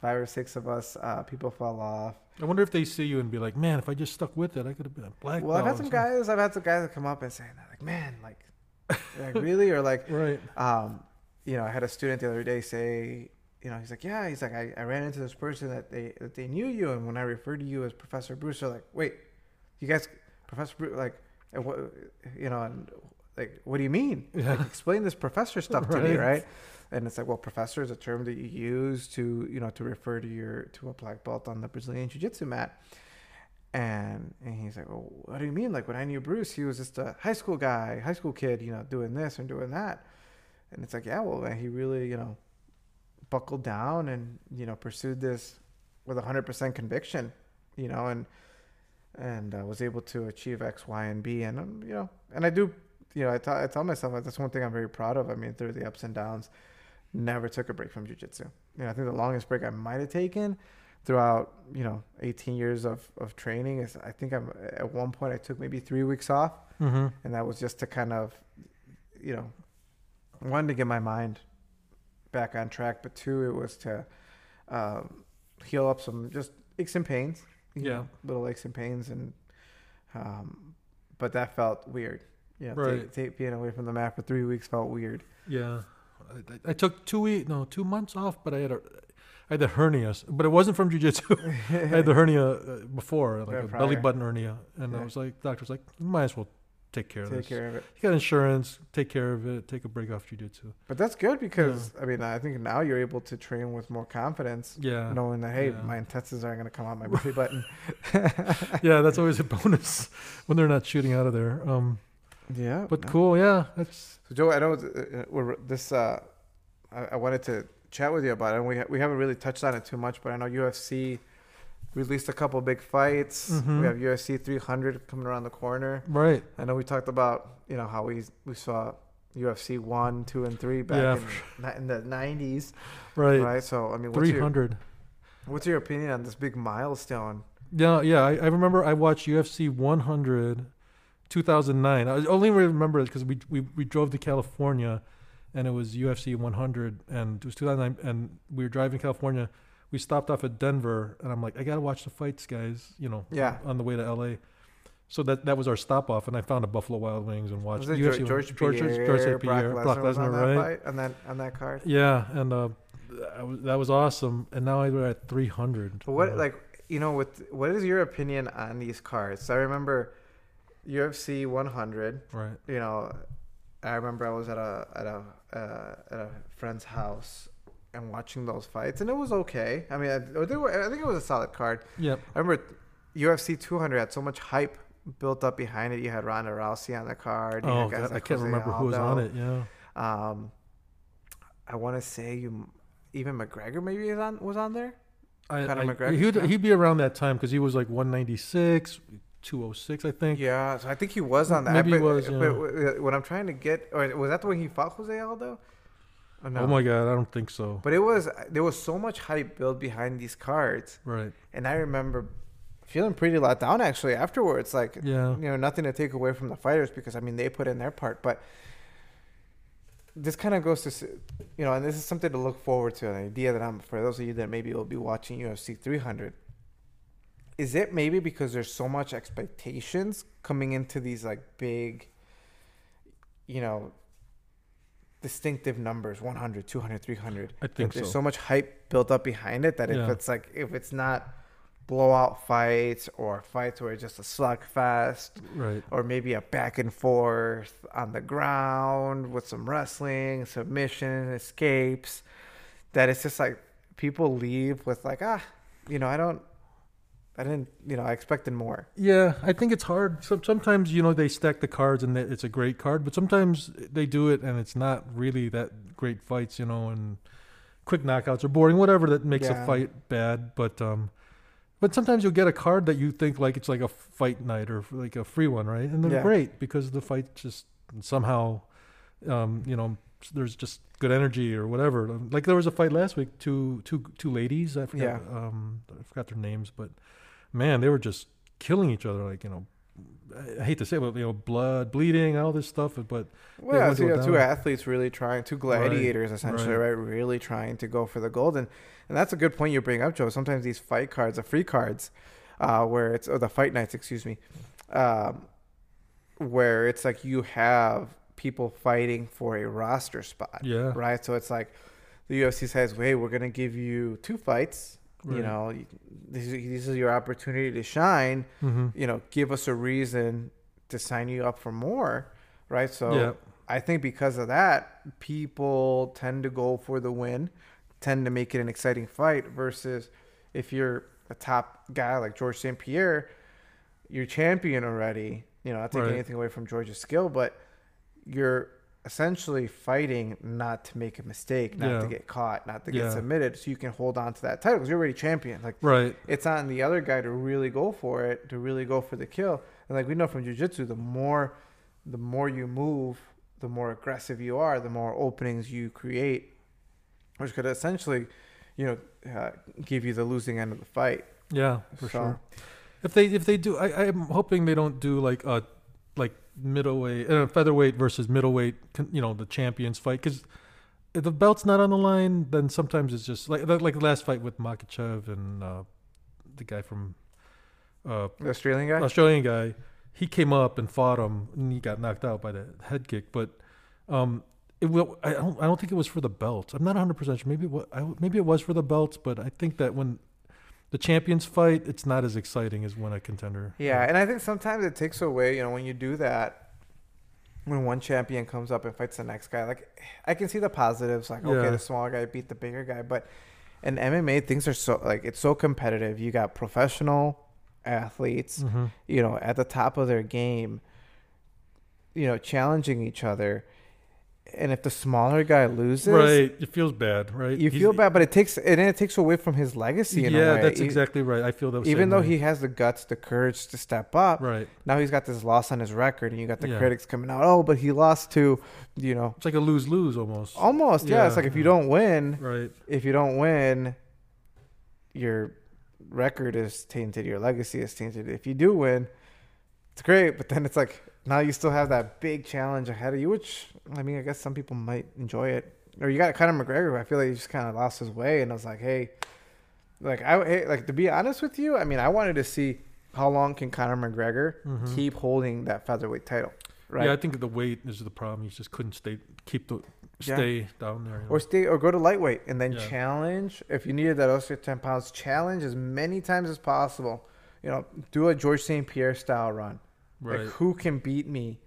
five or six of us. Uh, people fell off. I wonder if they see you and be like, "Man, if I just stuck with it, I could have been a black Well, I've had some guys. I've had some guys that come up and say, like, man, like, like [laughs] really, or like, Right. um, you know, I had a student the other day say, you know, he's like, yeah, he's like, I, I ran into this person that they that they knew you, and when I referred to you as Professor Bruce, they're like, wait, you guys, Professor Bruce, like, uh, and what, you know, and like, what do you mean? [laughs] Yeah. Like, explain this professor stuff to me, Right. right? And it's like, well, professor is a term that you use to, you know, to refer to your to a black belt on the Brazilian Jiu-Jitsu mat. And and he's like, well, what do you mean? Like when I knew Bruce, he was just a high school guy, high school kid, you know, doing this and doing that. And it's like, yeah, well, he really, you know, buckled down and you know pursued this with 100% conviction, you know, and and uh, was able to achieve X, Y, and B. And um, you know, and I do, you know, I tell I tell myself like, that's one thing I'm very proud of. I mean, through the ups and downs, never took a break from jujitsu. You know, I think the longest break I might have taken throughout you know 18 years of of training is I think I'm at one point I took maybe three weeks off Mm-hmm. and that was just to kind of you know one to get my mind back on track, but two, it was to um, heal up some just aches and pains. Yeah. know, little aches and pains, and um, but that felt weird. Yeah, Right. ta- ta- being away from the mat for three weeks felt weird. Yeah, I, I- took two week no two months off, but I had a I had the hernias, but it wasn't from jujitsu. [laughs] I had the hernia uh, before, like Yeah, a belly button hernia, and I was like, doctor's like, might as well take care of it. Take this. care of it. You got insurance, take care of it, take a break off jujitsu. But that's good because I mean I think now you're able to train with more confidence, Yeah, knowing that hey, Yeah. my intestines aren't going to come out my [laughs] belly button. [laughs] yeah, that's always a bonus [laughs] when they're not shooting out of there. Um, yeah, but no. cool, yeah, that's So Joe, I know uh, uh, we're this. Uh, I, I wanted to chat with you about it. And we ha- we haven't really touched on it too much, but I know UFC released a couple big fights. Mhm. We have UFC 300 coming around the corner. right. I know we talked about you know how we we saw UFC one, two, and three back Yeah, in, in the 90s, Right, right? So I mean, what's three your, what's your opinion on this big milestone? Yeah, yeah. I, I remember I watched UFC 100, 2009. I only remember it because we, we we drove to California, and it was UFC 100, and it was 2009, and we were driving to California. We stopped off at Denver, and I'm like, I gotta watch the fights, guys. You know, Yeah. on the way to LA. So that that was our stop off, and I found a Buffalo Wild Wings and watched Was it UFC George, George, George, George, Pierre, St. Pierre, Brock Lesnar, on that right? fight on that on that card? Yeah, and uh, that was, that was awesome. And now we're at 300. But what Uh, like you know with what is your opinion on these cards? I remember UFC 100. right? You know, I remember I was at a at a uh, at a friend's house and watching those fights, and it was okay. I mean, I, were, I think it was a solid card. Yep. I remember UFC 200 had so much hype built up behind it. You had Ronda Rousey on the card. Oh, guys God, I can't Jose remember who was on it. Yeah. Um, I want to say you, even McGregor maybe was on was on there. I, Conor I- he'd, he'd be around that time because he was like 196, 206, I think. Yeah, so I think he was on that. Maybe he but, was, But yeah. what I'm trying to get, or was that the way he fought Jose Aldo? Or no? Oh my God, I don't think so. But it was there was so much hype built behind these cards, Right. and I remember feeling pretty let down actually afterwards. Like Yeah. you know, nothing to take away from the fighters because I mean they put in their part, but this kind of goes to you know, and this is something to look forward to. An idea that I'm for those of you that maybe will be watching UFC 300. Is it maybe because there's so much expectations coming into these like big, you know, distinctive numbers 100, 200, 300? I think There's so. so much hype built up behind it that if Yeah. it's like if it's not blowout fights or fights where it's just a slugfest Right. or maybe a back and forth on the ground with some wrestling, submission, escapes, that it's just like people leave with like ah, you know, I don't, I didn't, you know, I expected more. Yeah, I think it's hard. Some, sometimes you know they stack the cards and it's a great card, but sometimes they do it and it's not really that great fights, you know, and quick knockouts or boring, whatever that makes Yeah. a fight bad. But um, but sometimes you'll get a card that you think like it's like a fight night or like a free one, right? And they're Yeah. great because the fight just somehow, um, you know, there's just good energy or whatever. Like there was a fight last week, two two two ladies. I forgot, Yeah. um, I forgot their names, but man, they were just killing each other. Like you know, I- hate to say, it, but you know, blood, bleeding, all this stuff. But Well, yeah, so you two athletes really trying, two gladiators essentially, right. right. Really trying to go for the gold, and and that's a good point you bring up, Joe. Sometimes these fight cards, the free cards, uh, where it's or the fight nights, excuse me, um, where it's like you have people fighting for a roster spot, yeah, right? So it's like the UFC says, "Hey, we're gonna give you two fights. You know, this is, this is your opportunity to shine. hmm You know, give us a reason to sign you up for more." Right. So yeah, I think because of that, people tend to go for the win, tend to make it an exciting fight versus if you're a top guy like George St. Pierre, you're champion already. You know, not taking Right. anything away from George's skill, but you're essentially fighting not to make a mistake, not to get caught, not to Yeah. get submitted, so you can hold on to that title because you're already champion. Like right, it's on the other guy to really go for it, to really go for the kill. And like we know from jujitsu, the more the more you move, the more aggressive you are, the more openings you create, which could essentially, you know, uh, give you the losing end of the fight. yeah, for So- sure. If they if they do, I, I'm hoping they don't do like a like middleweight, uh, featherweight versus middleweight. You know, the champions fight because if the belt's not on the line, then sometimes it's just like like the last fight with Makhachev and uh, the guy from uh, The Australian guy. Australian guy. He came up and fought him, and he got knocked out by the head kick. But um, it will. I don't. I don't think it was for the belt. I'm not 100 percent sure. Maybe what? Maybe it was for the belts, but I think that when the champions fight, it's not as exciting as when a contender. Yeah, and I think sometimes it takes away, you know, when you do that, when one champion comes up and fights the next guy, like I can see the positives, like okay, the smaller guy beat the bigger guy, but in MMA things are so like it's so competitive. You got professional athletes, hmm you know, at the top of their game, you know, challenging each other. And if the smaller guy loses, Right. It feels bad, right? you He's- feel bad, but it takes and then it takes away from his legacy in a Yeah, way. that's E- exactly right. I feel that. Even though way. he has the guts, the courage to step up, right, now he's got this loss on his record, and you got the Yeah. critics coming out. Oh, but he lost to, you know, it's like a lose lose almost. almost. Yeah, it's like if you don't win, Right. if you don't win, your record is tainted, your legacy is tainted. If you do win, it's great, but then it's like now you still have that big challenge ahead of you, which I mean, I guess some people might enjoy it. Or you got Conor McGregor. I feel like he just kind of lost his way, and I was like, hey, like I hey, like to be honest with you, I mean, I wanted to see how long can Conor McGregor Mhm. keep holding that featherweight title, right? Yeah, I think the weight is the problem. He just couldn't stay, keep the Yeah. stay down there. you know. or stay or go to lightweight and then Yeah. challenge if you needed that extra 10 pounds challenge as many times as possible you know do a george st pierre style run right. like who can beat me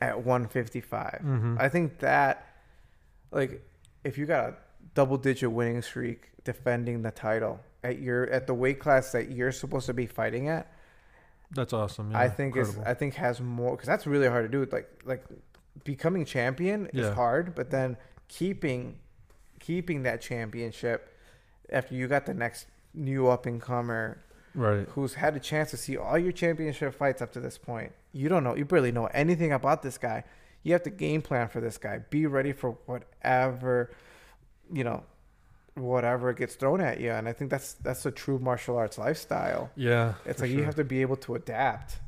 at 155 Mhm. i think that like if you got a double digit winning streak defending the title at your at the weight class that you're supposed to be fighting at That's awesome. Yeah, i think is i think has more because that's really hard to do like like becoming champion is Yeah. hard but then keeping keeping that championship after you got the next new up and comer right. who's had a chance to see all your championship fights up to this point you don't know you barely know anything about this guy you have to game plan for this guy be ready for whatever you know whatever gets thrown at you and i think that's that's a true martial arts lifestyle Yeah. it's like you have to be able to adapt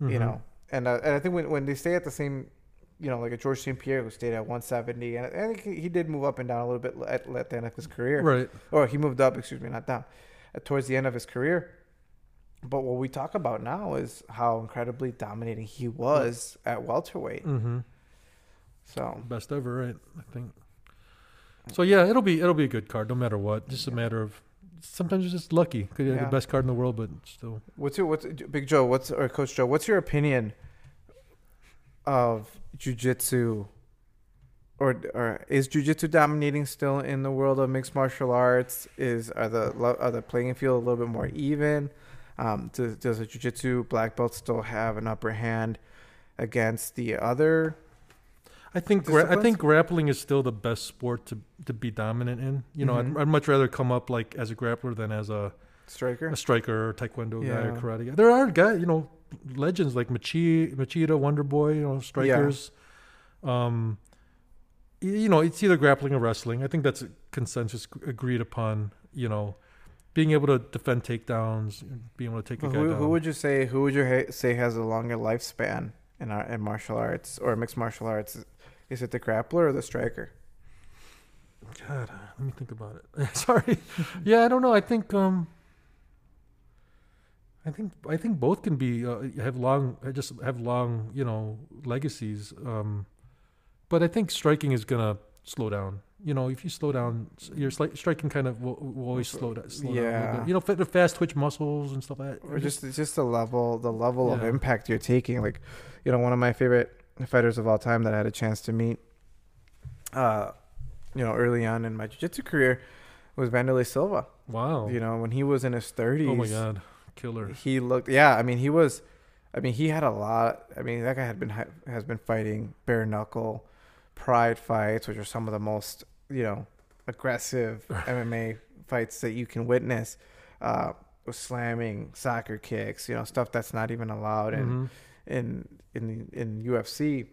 you Mhm. know. And, uh, and I think when, when they stay at the same, you know, like a George St. Pierre who stayed at 170, and I think he, he did move up and down a little bit at, at the end of his career. Right. Or he moved up, excuse me, not down, uh, towards the end of his career. But what we talk about now is how incredibly dominating he was at welterweight. Mm-hmm. So Best ever, right? I think. So yeah, it'll be it'll be a good card, no matter what. Just a matter of sometimes you're just lucky. Could Yeah. the best card in the world, but still. what's your what's Big Joe? What's or Coach Joe? What's your opinion of jujitsu? Or, or is jujitsu dominating still in the world of mixed martial arts? Is are the are the playing field a little bit more even? Um, does does a jujitsu black belt still have an upper hand against the other? I think gra- I think grappling is still the best sport to to be dominant in. You know, Mhm. I'd, I'd much rather come up like as a grappler than as a, Striker. a striker or taekwondo guy or karate guy. There are guys, you know, legends like Machi, Machida, Wonder Boy, you know, strikers. Um, you know, it's either grappling or wrestling. I think that's a consensus agreed upon. You know, being able to defend takedowns, being able to take a Who, guy down. who would you say who would you ha- say has a longer lifespan in our in martial arts or mixed martial arts? Is it the grappler or the striker? God, let me think about it. [laughs] Sorry. yeah, I don't know. I think um I think I think both can be uh, have long uh, just have long, you know, legacies. Um but I think striking is going to slow down. You know, if you slow down, your striking kind of will, will always slow, da- slow down Yeah. bit. You know, the fast twitch muscles and stuff like that. Or just it's just the level the level of impact you're taking. Like, you know, one of my favorite fighters of all time that I had a chance to meet, uh, you know, early on in my jiu-jitsu career was Wanderlei Silva. wow. You know, when he was in his 30s. oh my god. Killer. he looked yeah i mean he was i mean he had a lot i mean that guy had been has been fighting bare knuckle pride fights which are some of the most you know aggressive [laughs] mma fights that you can witness uh with slamming soccer kicks you know stuff that's not even allowed in Mhm. in in in ufc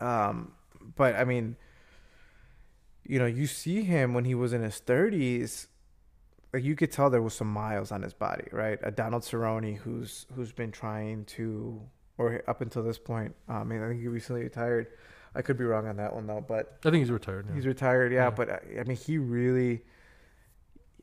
um but i mean you know you see him when he was in his 30s like you could tell there was some miles on his body, right? A Donald Cerrone who's who's been trying to, or up until this point, um, I mean, I think he recently retired. I could be wrong on that one though, but I think he's retired. Now. he's retired. Yeah, Yeah. but uh, I mean, he really.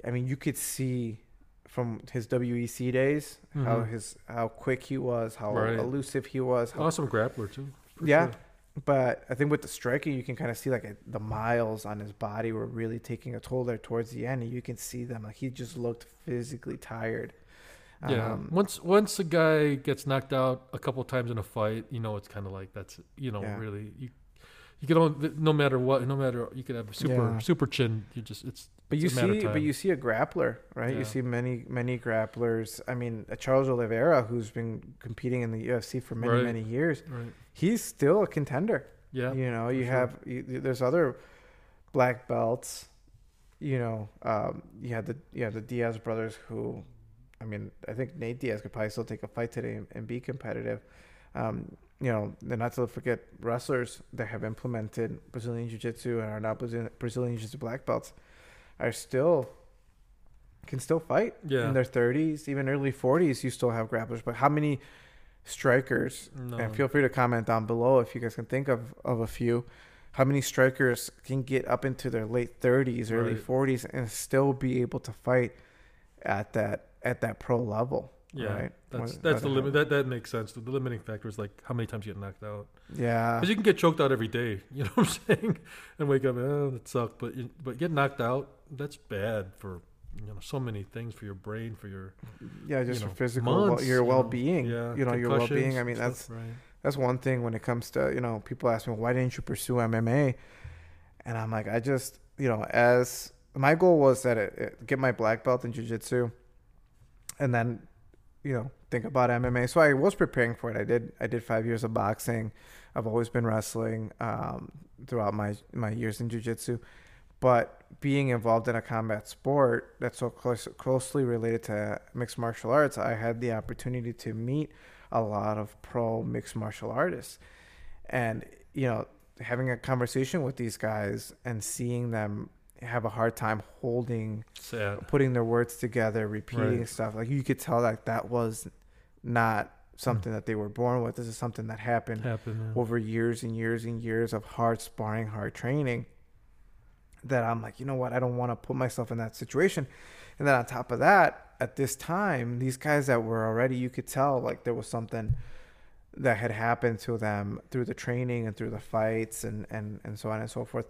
I mean, you could see from his WEC days how Mhm. his how quick he was, how Right. elusive he was. How, awesome grappler too. Yeah. sure. But I think with the striking, you can kind of see like the miles on his body were really taking a toll there towards the end, and you can see them like he just looked physically tired. Yeah. Um, once once a guy gets knocked out a couple times in a fight, you know it's kind of like that's you know Yeah. really you you can only no matter what no matter you could have a super Yeah. super chin. You just it's But you It's a matter of see, but you see a grappler, right? Yeah. You see many, many grapplers. I mean, uh, Charles Oliveira, who's been competing in the UFC for many, Right. many years, right. he's still a contender. Yeah. You know, you sure. have you, there's other black belts. You know, um, you have the you have the Diaz brothers who, I mean, I think Nate Diaz could probably still take a fight today and, and be competitive. Um, you know, then not to forget wrestlers that have implemented Brazilian Jiu Jitsu and are now Brazilian, Brazilian Jiu Jitsu black belts are still can still fight Yeah. in their 30s, even early 40s. You still have grapplers, but how many strikers No. and feel free to comment down below if you guys can think of, of a few. How many strikers can get up into their late 30s, early Right. 40s, and still be able to fight at that at that pro level? Yeah. right. That's that's the limit. That that makes sense. The, the limiting factor is like how many times you get knocked out. Yeah, Because you can get choked out every day. [laughs] You know what I'm saying? And wake up, oh, that sucked. But you, but get knocked out, that's bad for you know so many things for your brain, for your yeah, just you for physical, months, well, your you know. well-being. Yeah, you know, your well-being. I mean, that's right. that's one thing when it comes to you know people ask me why didn't you pursue MMA, and I'm like I just you know as my goal was that it, it, get my black belt in jiu-jitsu and then you know think about MMA. So I was preparing for it. I did I did five years of boxing. I've always been wrestling um, throughout my my years in jiu-jitsu. But being involved in a combat sport that's so close, closely related to mixed martial arts, I had the opportunity to meet a lot of pro mixed martial artists. And, you know, having a conversation with these guys and seeing them have a hard time holding, Sad. putting their words together, repeating Right. stuff, like you could tell that that was not something that they were born with. This is something that happened Happened. yeah. over years and years and years of hard sparring, hard training, that I'm like, you know what, I don't want to put myself in that situation. And then on top of that, at this time, these guys that were already, you could tell like there was something that had happened to them through the training and through the fights and, and, and so on and so forth.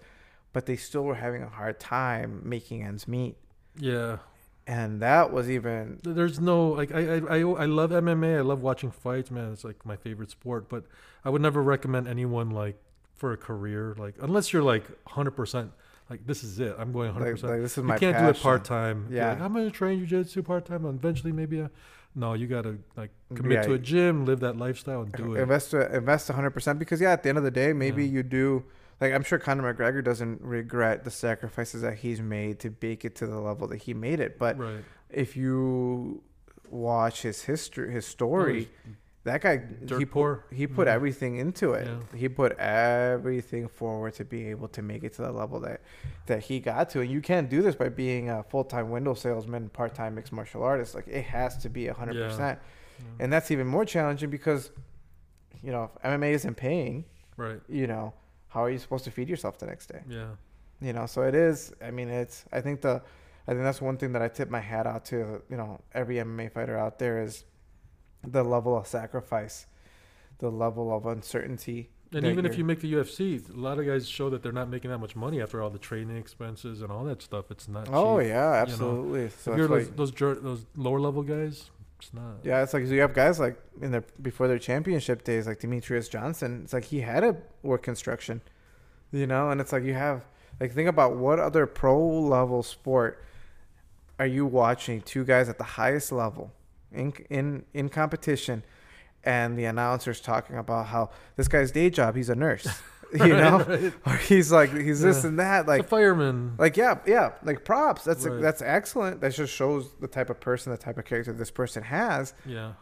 But they still were having a hard time making ends meet. Yeah. And that was even There's no like I, I I I love MMA. I love watching fights, man. It's like my favorite sport. But I would never recommend anyone like for a career, like unless you're like 100 percent like this is it. I'm going 100. like, percent like this is You can't do it part time. Yeah. like, I'm gonna train jujitsu part time. and Eventually, maybe. A, no, you gotta like commit Yeah. to a gym, live that lifestyle, and do it. invest uh, invest 100% because yeah at the end of the day maybe Yeah. you do like i'm sure conor mcgregor doesn't regret the sacrifices that he's made to bake it to the level that he made it but right. if you watch his history his story that guy Dirt he poor. put, he put Yeah. everything into it Yeah. he put everything forward to be able to make it to the level that that he got to and you can't do this by being a full-time window salesman part-time mixed martial artist like it has to be 100% and that's even more challenging because you know if MMA isn't paying Right. you know how are you supposed to feed yourself the next day Yeah. you know so it is I mean it's I think the I think that's one thing that I tip my hat out to you know every MMA fighter out there is the level of sacrifice the level of uncertainty And even if you're- make the UFC, a lot of guys show that they're not making that much money after all the training expenses and all that stuff. It's not. oh cheap. yeah absolutely so if you're those, those lower level guys, it's not. Yeah, it's like so you have guys like in their before their championship days, like Demetrious Johnson. It's like he had a work construction, you know, and it's like you have like think about what other pro level sport are you watching two guys at the highest level in in in competition, and the announcers talking about how this guy's day job he's a nurse, [laughs] [laughs] you know, [laughs] right. or he's like he's this and that Like fireman. like yeah, yeah, like props. That's Right. that's excellent. That just shows the type of person, the type of character this person has. yeah.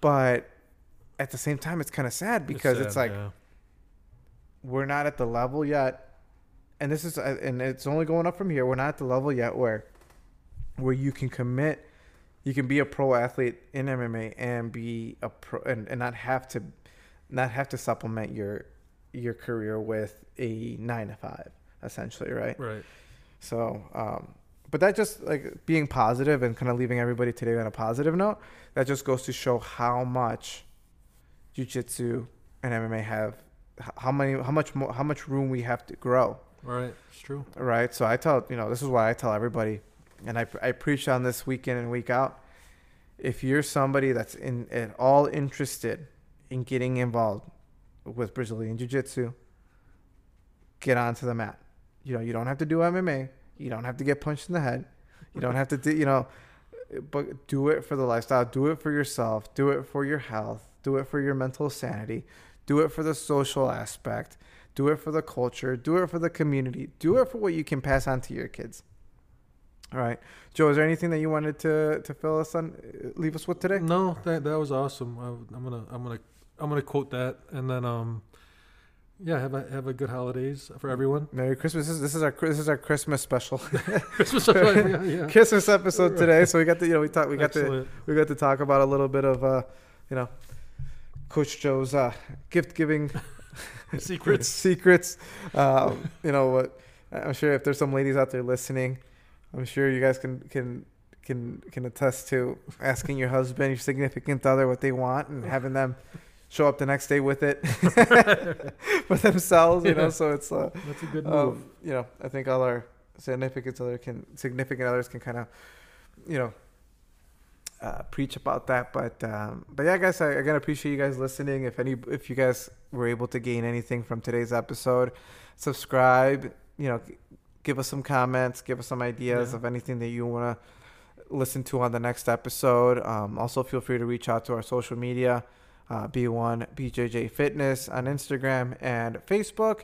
But at the same time, it's kind of sad because it's, sad, like yeah. we're not at the level yet, and this is uh, and it's only going up from here. We're not at the level yet where where you can commit, you can be a pro athlete in MMA and be a pro and, and not have to not have to supplement your your career with a nine to five, essentially, right? Right. So, um, but that just like being positive and kind of leaving everybody today on a positive note. That just goes to show how much jujitsu and MMA have, how many, how much more, how much room we have to grow. Right. It's true. Right. So I tell you know this is why I tell everybody, and I I preach on this week in and week out. If you're somebody that's in at all interested in getting involved with Brazilian Jiu Jitsu, get onto the mat. You know you don't have to do MMA. You don't have to get punched in the head. You don't have to do you know, but do it for the lifestyle. Do it for yourself. Do it for your health. Do it for your mental sanity. Do it for the social aspect. Do it for the culture. Do it for the community. Do it for what you can pass on to your kids. All right, Joe. Is there anything that you wanted to to fill us on, leave us with today? No, that that was awesome. I, I'm gonna I'm gonna I'm gonna quote that, and then um, yeah, have a have a good holidays for everyone. Merry Christmas. This is, this is our this is our Christmas special, [laughs] Christmas, yeah, yeah. [laughs] Christmas episode today. So we got to you know we talked we got to we got to talk about a little bit of uh, you know, Coach Joe's uh, gift giving [laughs] secrets. secrets. Um, you know what? I'm sure if there's some ladies out there listening, I'm sure you guys can can can can attest to asking your husband, your significant other, what they want, and having them show up the next day with it [laughs] [laughs] for themselves. You know, Yeah. so it's uh, That's a good move. um, you know, I think all our significant other can significant others can kind of, you know, uh, preach about that. But um, but yeah, guys, I again appreciate you guys listening. If any, if you guys were able to gain anything from today's episode, subscribe. You know, give us some comments, give us some ideas Yeah. of anything that you want to listen to on the next episode. Um, also, feel free to reach out to our social media. Uh, B1 BJJ Fitness on Instagram and Facebook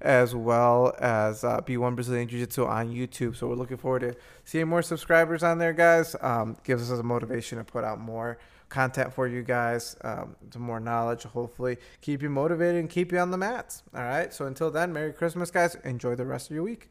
as well as uh, B1 Brazilian Jiu Jitsu on YouTube. So we're looking forward to seeing more subscribers on there, guys. Um, gives us a motivation to put out more content for you guys, um, some more knowledge, hopefully keep you motivated and keep you on the mats. All right. So until then, Merry Christmas, guys. Enjoy the rest of your week.